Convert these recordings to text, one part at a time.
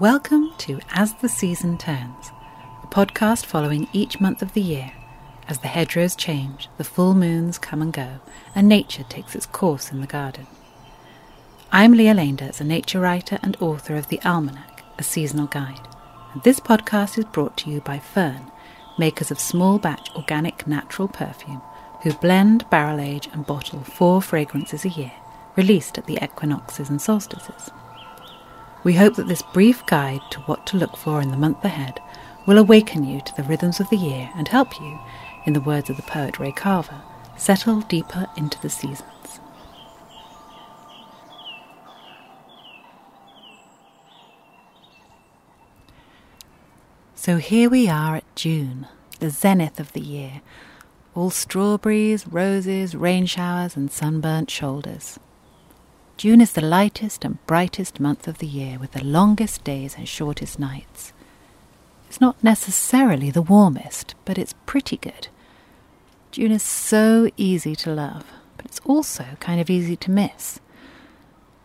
Welcome to As the Season Turns, a podcast following each month of the year as the hedgerows change, the full moons come and go, and nature takes its course in the garden. I'm Lia Leendertz, a nature writer and author of The Almanac, a seasonal guide, and this podcast is brought to you by Fern, makers of small batch organic natural perfume, who blend, barrel age, and bottle four fragrances a year, released at the equinoxes and solstices. We hope that this brief guide to what to look for in the month ahead will awaken you to the rhythms of the year and help you, in the words of the poet Ray Carver, settle deeper into the seasons. So here we are at June, the zenith of the year, all strawberries, roses, rain showers, and sunburnt shoulders. June is the lightest and brightest month of the year with the longest days and shortest nights. It's not necessarily the warmest, but it's pretty good. June is so easy to love, but it's also kind of easy to miss.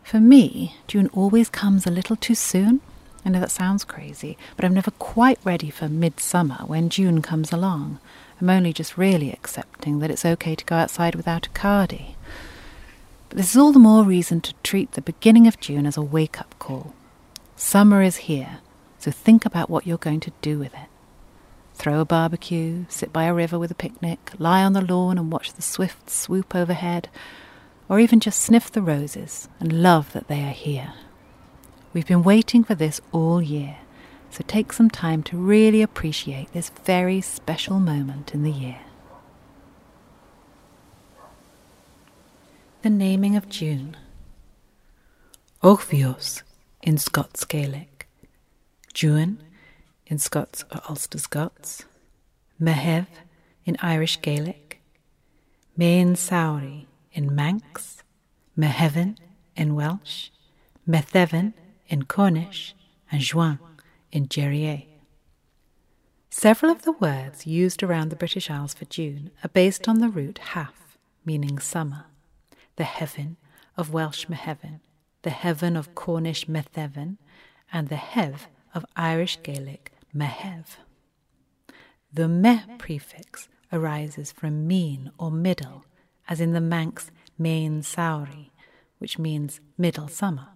For me, June always comes a little too soon. I know that sounds crazy, but I'm never quite ready for midsummer when June comes along. I'm only just really accepting that it's okay to go outside without a cardi. But this is all the more reason to treat the beginning of June as a wake up call. Summer is here, so think about what you're going to do with it. Throw a barbecue, sit by a river with a picnic, lie on the lawn and watch the swift swoop overhead, or even just sniff the roses and love that they are here. We've been waiting for this all year, so take some time to really appreciate this very special moment in the year. The naming of June. Ògmhios in Scots Gaelic, Juan in Scots or Ulster Scots, Meitheamh in Irish Gaelic, Mean Souree in Manx, Mehefin in Welsh, Metheven in Cornish, and Juin in Jèrriais. Several of the words used around the British Isles for June are based on the root half, meaning summer the heaven of Welsh Mehefin, the heaven of Cornish Metheven, and the hev of Irish Gaelic Meitheamh. The me prefix arises from mean or middle, as in the Manx Mean Souree, which means middle summer.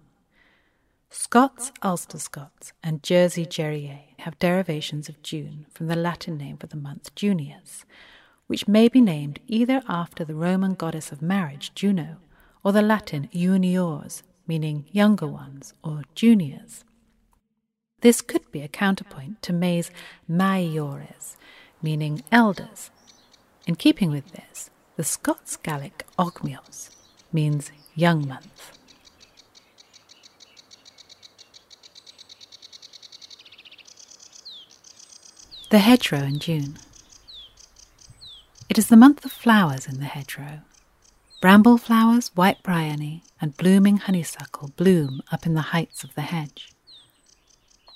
Scots, Ulster Scots, and Jersey Jèrriais have derivations of June from the Latin name for the month Junius, which may be named either after the Roman goddess of marriage, Juno, or the Latin juniores, meaning younger ones or juniors. This could be a counterpoint to May's maiores, meaning elders. In keeping with this, the Scots Gaelic Ògmhios means young month. The hedgerow in June. It is the month of flowers in the hedgerow. Bramble flowers, white bryony, and blooming honeysuckle bloom up in the heights of the hedge.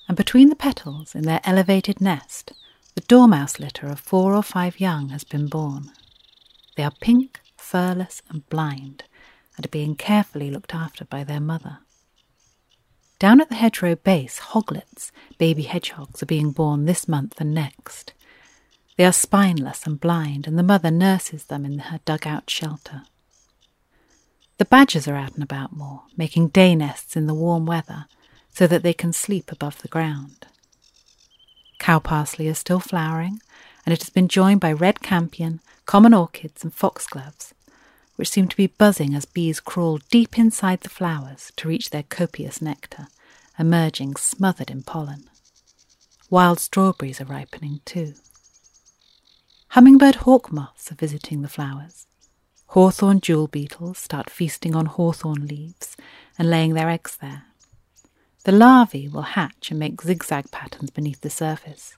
And between the petals, in their elevated nest, the dormouse litter of four or five young has been born. They are pink, furless, and blind, and are being carefully looked after by their mother. Down at the hedgerow base, hoglets, baby hedgehogs, are being born this month and next. They are spineless and blind, and the mother nurses them in her dugout shelter. The badgers are out and about more, making day nests in the warm weather so that they can sleep above the ground. Cow parsley is still flowering, and it has been joined by red campion, common orchids, and foxgloves, which seem to be buzzing as bees crawl deep inside the flowers to reach their copious nectar, emerging smothered in pollen. Wild strawberries are ripening too. Hummingbird hawk moths are visiting the flowers. Hawthorn jewel beetles start feasting on hawthorn leaves and laying their eggs there. The larvae will hatch and make zigzag patterns beneath the surface.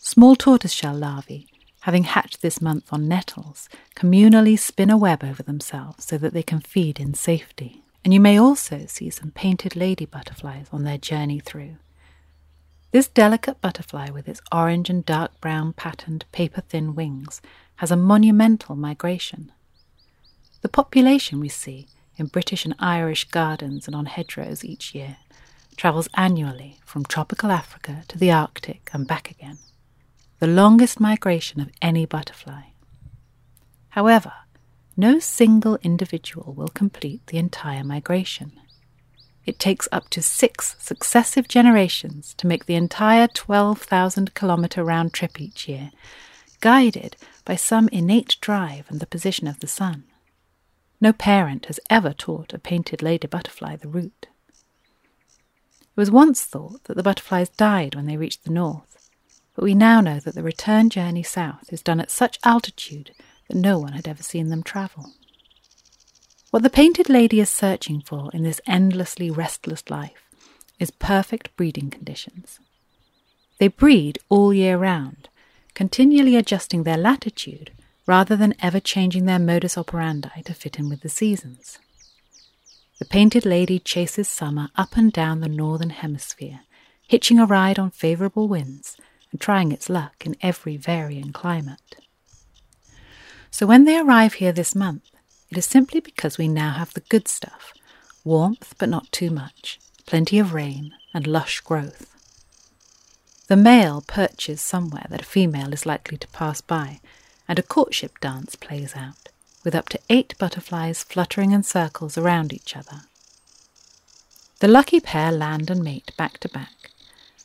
Small tortoiseshell larvae, having hatched this month on nettles, communally spin a web over themselves so that they can feed in safety. And you may also see some painted lady butterflies on their journey through. This delicate butterfly, with its orange and dark brown patterned paper thin wings, has a monumental migration. The population we see in British and Irish gardens and on hedgerows each year travels annually from tropical Africa to the Arctic and back again, the longest migration of any butterfly. However, no single individual will complete the entire migration. It takes up to six successive generations to make the entire 12,000 kilometre round trip each year, guided by some innate drive and the position of the sun. No parent has ever taught a painted lady butterfly the route. It was once thought that the butterflies died when they reached the north, but we now know that the return journey south is done at such altitude that no one had ever seen them travel. What the painted lady is searching for in this endlessly restless life is perfect breeding conditions. They breed all year round, continually adjusting their latitude rather than ever changing their modus operandi to fit in with the seasons. The painted lady chases summer up and down the northern hemisphere, hitching a ride on favourable winds and trying its luck in every varying climate. So when they arrive here this month, it is simply because we now have the good stuff warmth, but not too much, plenty of rain, and lush growth. The male perches somewhere that a female is likely to pass by, and a courtship dance plays out, with up to eight butterflies fluttering in circles around each other. The lucky pair land and mate back to back,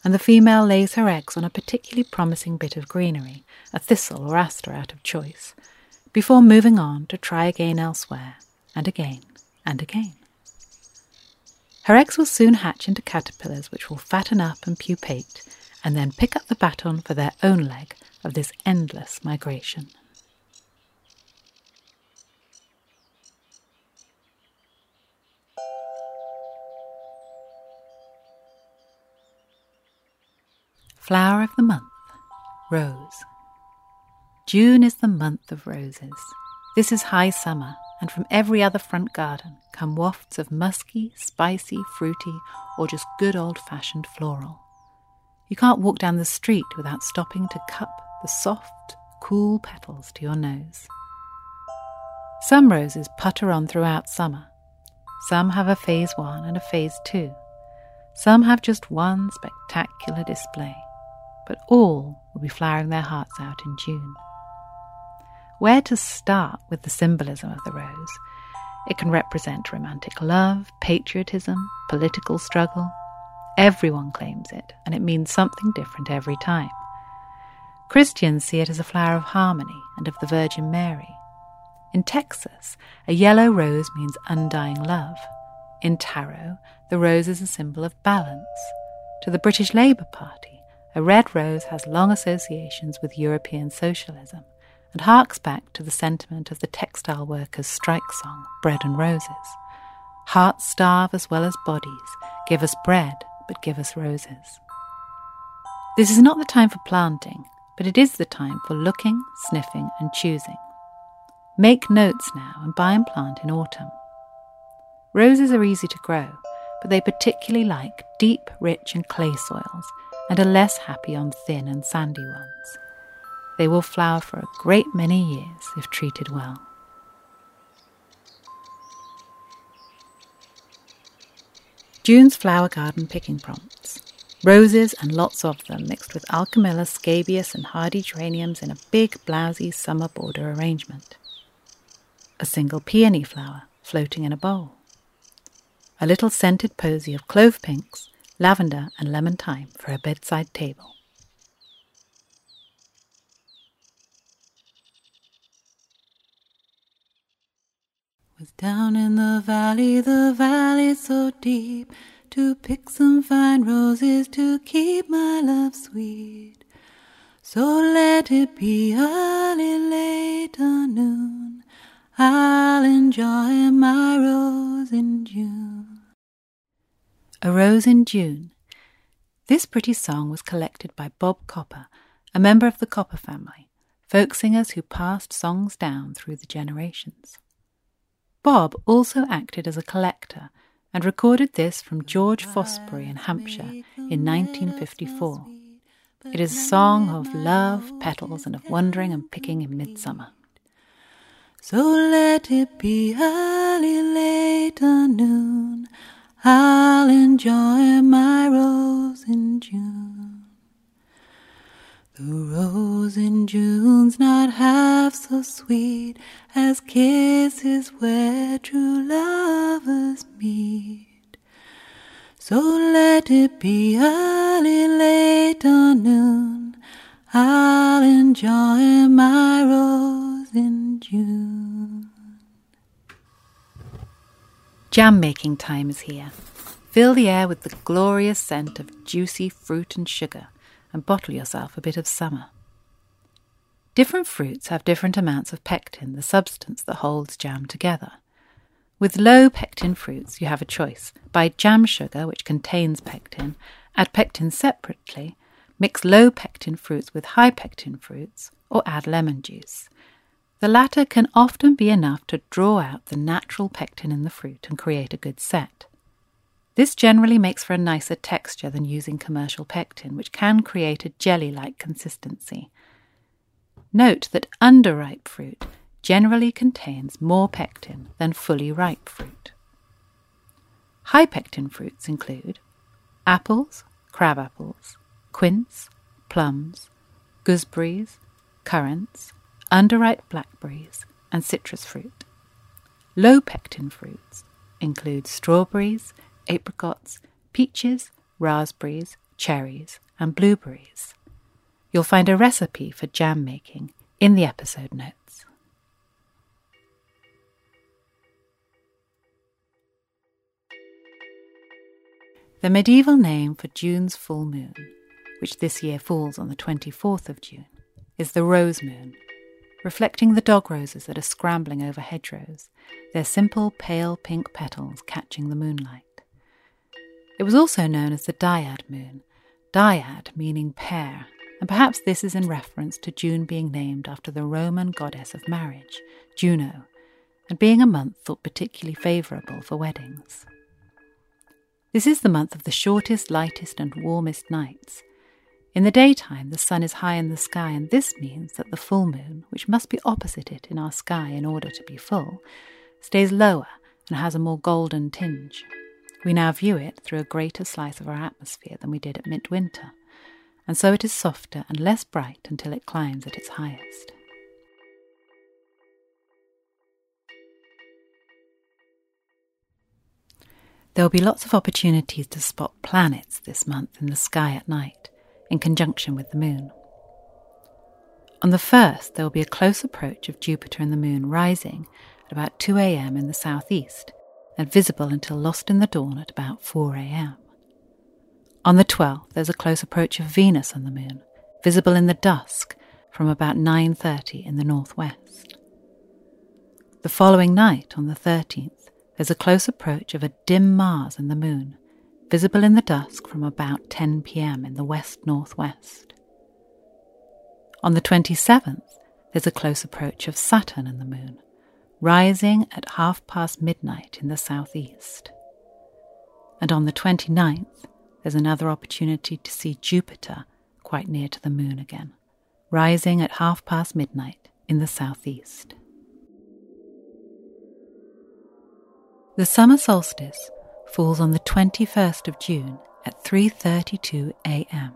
and the female lays her eggs on a particularly promising bit of greenery, a thistle or aster out of choice, before moving on to try again elsewhere, and again, and again. Her eggs will soon hatch into caterpillars which will fatten up and pupate, and then pick up the baton for their own leg of this endless migration. Flower of the month, Rose. June is the month of roses. This is high summer, and from every other front garden come wafts of musky, spicy, fruity, or just good old fashioned floral. You can't walk down the street without stopping to cup the soft, cool petals to your nose. Some roses putter on throughout summer. Some have a phase one and a phase two. Some have just one spectacular display. But all will be flowering their hearts out in June where to start with the symbolism of the rose. It can represent romantic love, patriotism, political struggle. Everyone claims it, and it means something different every time. Christians see it as a flower of harmony and of the Virgin Mary. In Texas, a yellow rose means undying love. In Tarot, the rose is a symbol of balance. To the British Labour Party, a red rose has long associations with European socialism and harks back to the sentiment of the textile workers' strike song, Bread and Roses. Hearts starve as well as bodies. Give us bread, but give us roses. This is not the time for planting, but it is the time for looking, sniffing, and choosing. Make notes now and buy and plant in autumn. Roses are easy to grow, but they particularly like deep, rich, and clay soils and are less happy on thin and sandy ones. They will flower for a great many years if treated well. June's flower garden picking prompts. Roses and lots of them mixed with Alchemilla scabious and hardy geraniums in a big, blousy summer border arrangement. A single peony flower floating in a bowl. A little scented posy of clove pinks, lavender, and lemon thyme for a bedside table. Was down in the valley, the valley so deep, to pick some fine roses to keep my love sweet. So let it be early, late or noon. I'll enjoy my rose in June. A Rose in June. This pretty song was collected by Bob Copper, a member of the Copper family, folk singers who passed songs down through the generations. Bob also acted as a collector and recorded this from George Fosbury in Hampshire in 1954. It is a song of love, petals, and of wandering and picking in midsummer. So let it be early, late, or noon. I'll enjoy my rose in June. The rose in June's not half so sweet as kisses where true lovers meet. So let it be early, late, or noon. I'll enjoy my rose in June. Jam making time is here. Fill the air with the glorious scent of juicy fruit and sugar, and bottle yourself a bit of summer. Different fruits have different amounts of pectin, the substance that holds jam together. With low pectin fruits, you have a choice. Buy jam sugar, which contains pectin, add pectin separately, mix low pectin fruits with high pectin fruits, or add lemon juice. The latter can often be enough to draw out the natural pectin in the fruit and create a good set. This generally makes for a nicer texture than using commercial pectin, which can create a jelly like consistency. Note that underripe fruit generally contains more pectin than fully ripe fruit. High pectin fruits include apples, crab apples, quince, plums, gooseberries, currants, underripe blackberries, and citrus fruit. Low pectin fruits include strawberries, apricots, peaches, raspberries, cherries, and blueberries. You'll find a recipe for jam making in the episode notes. The medieval name for June's full moon, which this year falls on the 24th of June, is the rose moon, reflecting the dog roses that are scrambling over hedgerows, their simple pale pink petals catching the moonlight. It was also known as the Dyad moon, dyad meaning pair, and perhaps this is in reference to June being named after the Roman goddess of marriage, Juno, and being a month thought particularly favourable for weddings. This is the month of the shortest, lightest, and warmest nights. In the daytime, the sun is high in the sky, and this means that the full moon, which must be opposite it in our sky in order to be full, stays lower and has a more golden tinge. We now view it through a greater slice of our atmosphere than we did at midwinter, and so it is softer and less bright until it climbs at its highest. There will be lots of opportunities to spot planets this month in the sky at night, in conjunction with the moon. On the 1st, there will be a close approach of Jupiter and the moon rising at about 2 am in the southeast and visible until lost in the dawn at about 4 am. On the 12th, there's a close approach of Venus and the moon, visible in the dusk from about 9:30 in the northwest. The following night, on the 13th, there's a close approach of a dim Mars and the Moon, visible in the dusk from about 10 pm in the west northwest. On the 27th, there's a close approach of Saturn and the Moon, rising at half past midnight in the southeast. And on the 29th, there's another opportunity to see Jupiter quite near to the Moon again, rising at half past midnight in the southeast. The summer solstice falls on the 21st of June at 3:32 a.m.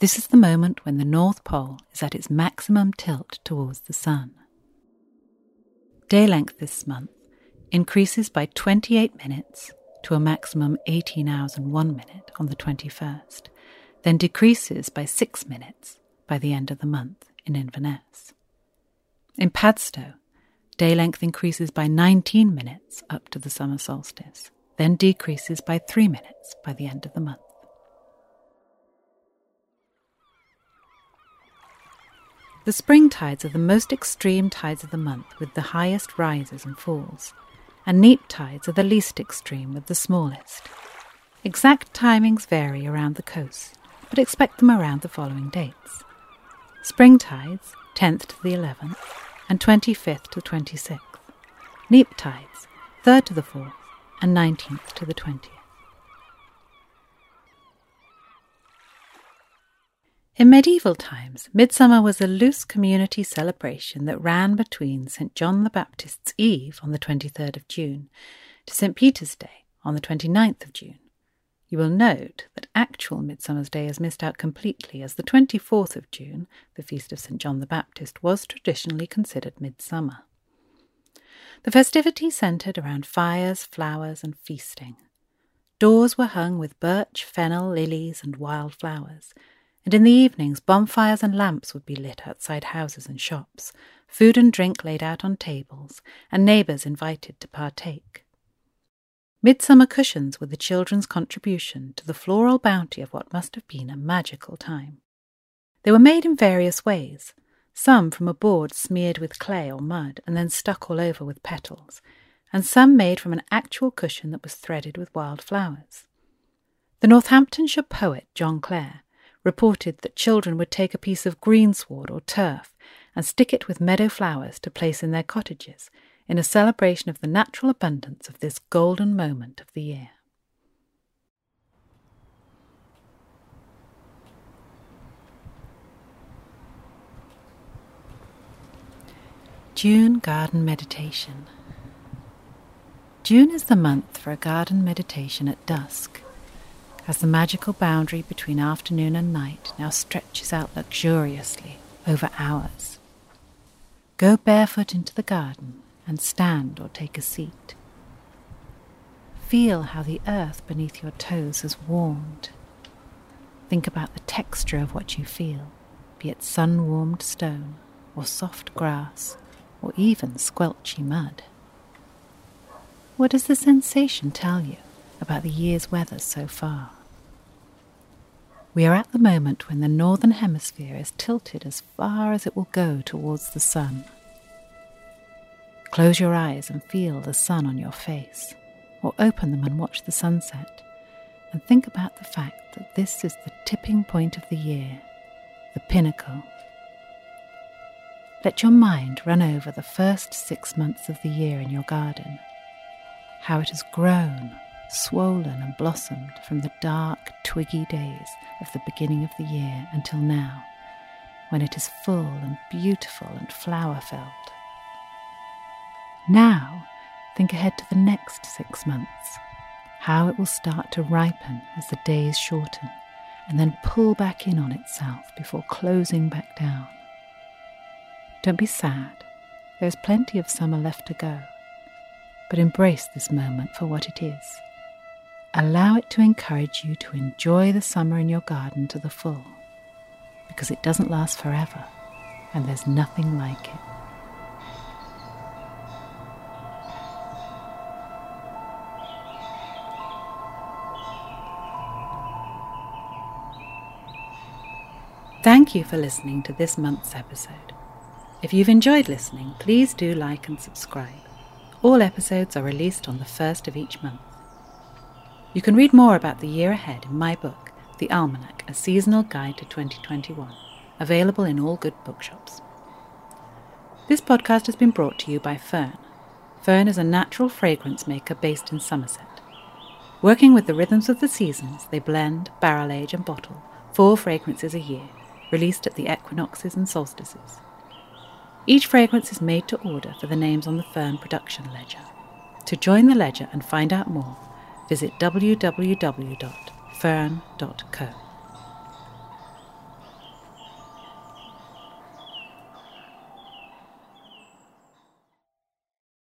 This is the moment when the North Pole is at its maximum tilt towards the sun. Day length this month increases by 28 minutes to a maximum 18 hours and 1 minute on the 21st, then decreases by 6 minutes by the end of the month in Inverness. In Padstow, Day length increases by 19 minutes up to the summer solstice, then decreases by 3 minutes by the end of the month. The spring tides are the most extreme tides of the month with the highest rises and falls, and neap tides are the least extreme with the smallest. Exact timings vary around the coast, but expect them around the following dates. Spring tides, 10th to the 11th, and 25th to 26th. Neap tides, 3rd to the 4th, and 19th to the 20th. In medieval times, Midsummer was a loose community celebration that ran between St. John the Baptist's Eve on the 23rd of June to St. Peter's Day on the 29th of June. You will note that actual Midsummer's Day is missed out completely, as the 24th of June, the feast of St. John the Baptist, was traditionally considered midsummer. The festivities centred around fires, flowers, and feasting. Doors were hung with birch, fennel, lilies, and wild flowers, and in the evenings bonfires and lamps would be lit outside houses and shops, food and drink laid out on tables, and neighbours invited to partake. Midsummer cushions were the children's contribution to the floral bounty of what must have been a magical time. They were made in various ways, some from a board smeared with clay or mud and then stuck all over with petals, and some made from an actual cushion that was threaded with wild flowers. The Northamptonshire poet John Clare reported that children would take a piece of greensward or turf and stick it with meadow flowers to place in their cottages in a celebration of the natural abundance of this golden moment of the year. June Garden Meditation. June is the month for a garden meditation at dusk, as the magical boundary between afternoon and night now stretches out luxuriously over hours. Go barefoot into the garden and stand or take a seat. Feel how the earth beneath your toes has warmed. Think about the texture of what you feel, be it sun warmed stone, or soft grass, or even squelchy mud. What does the sensation tell you about the year's weather so far? We are at the moment when the northern hemisphere is tilted as far as it will go towards the sun. Close your eyes and feel the sun on your face, or open them and watch the sunset, and think about the fact that this is the tipping point of the year, the pinnacle. Let your mind run over the first six months of the year in your garden, how it has grown, swollen, and blossomed from the dark, twiggy days of the beginning of the year until now, when it is full and beautiful and flower filled. Now, think ahead to the next six months, how it will start to ripen as the days shorten, and then pull back in on itself before closing back down. Don't be sad, there's plenty of summer left to go, but embrace this moment for what it is. Allow it to encourage you to enjoy the summer in your garden to the full, because it doesn't last forever, and there's nothing like it. Thank you for listening to this month's episode. If you've enjoyed listening, please do like and subscribe. All episodes are released on the first of each month. You can read more about the year ahead in my book, The Almanac A Seasonal Guide to 2021, available in all good bookshops. This podcast has been brought to you by Fern. Fern is a natural fragrance maker based in Somerset. Working with the rhythms of the seasons, they blend, barrel age, and bottle four fragrances a year released at the equinoxes and solstices. Each fragrance is made to order for the names on the Fern production ledger. To join the ledger and find out more, visit www.fern.co.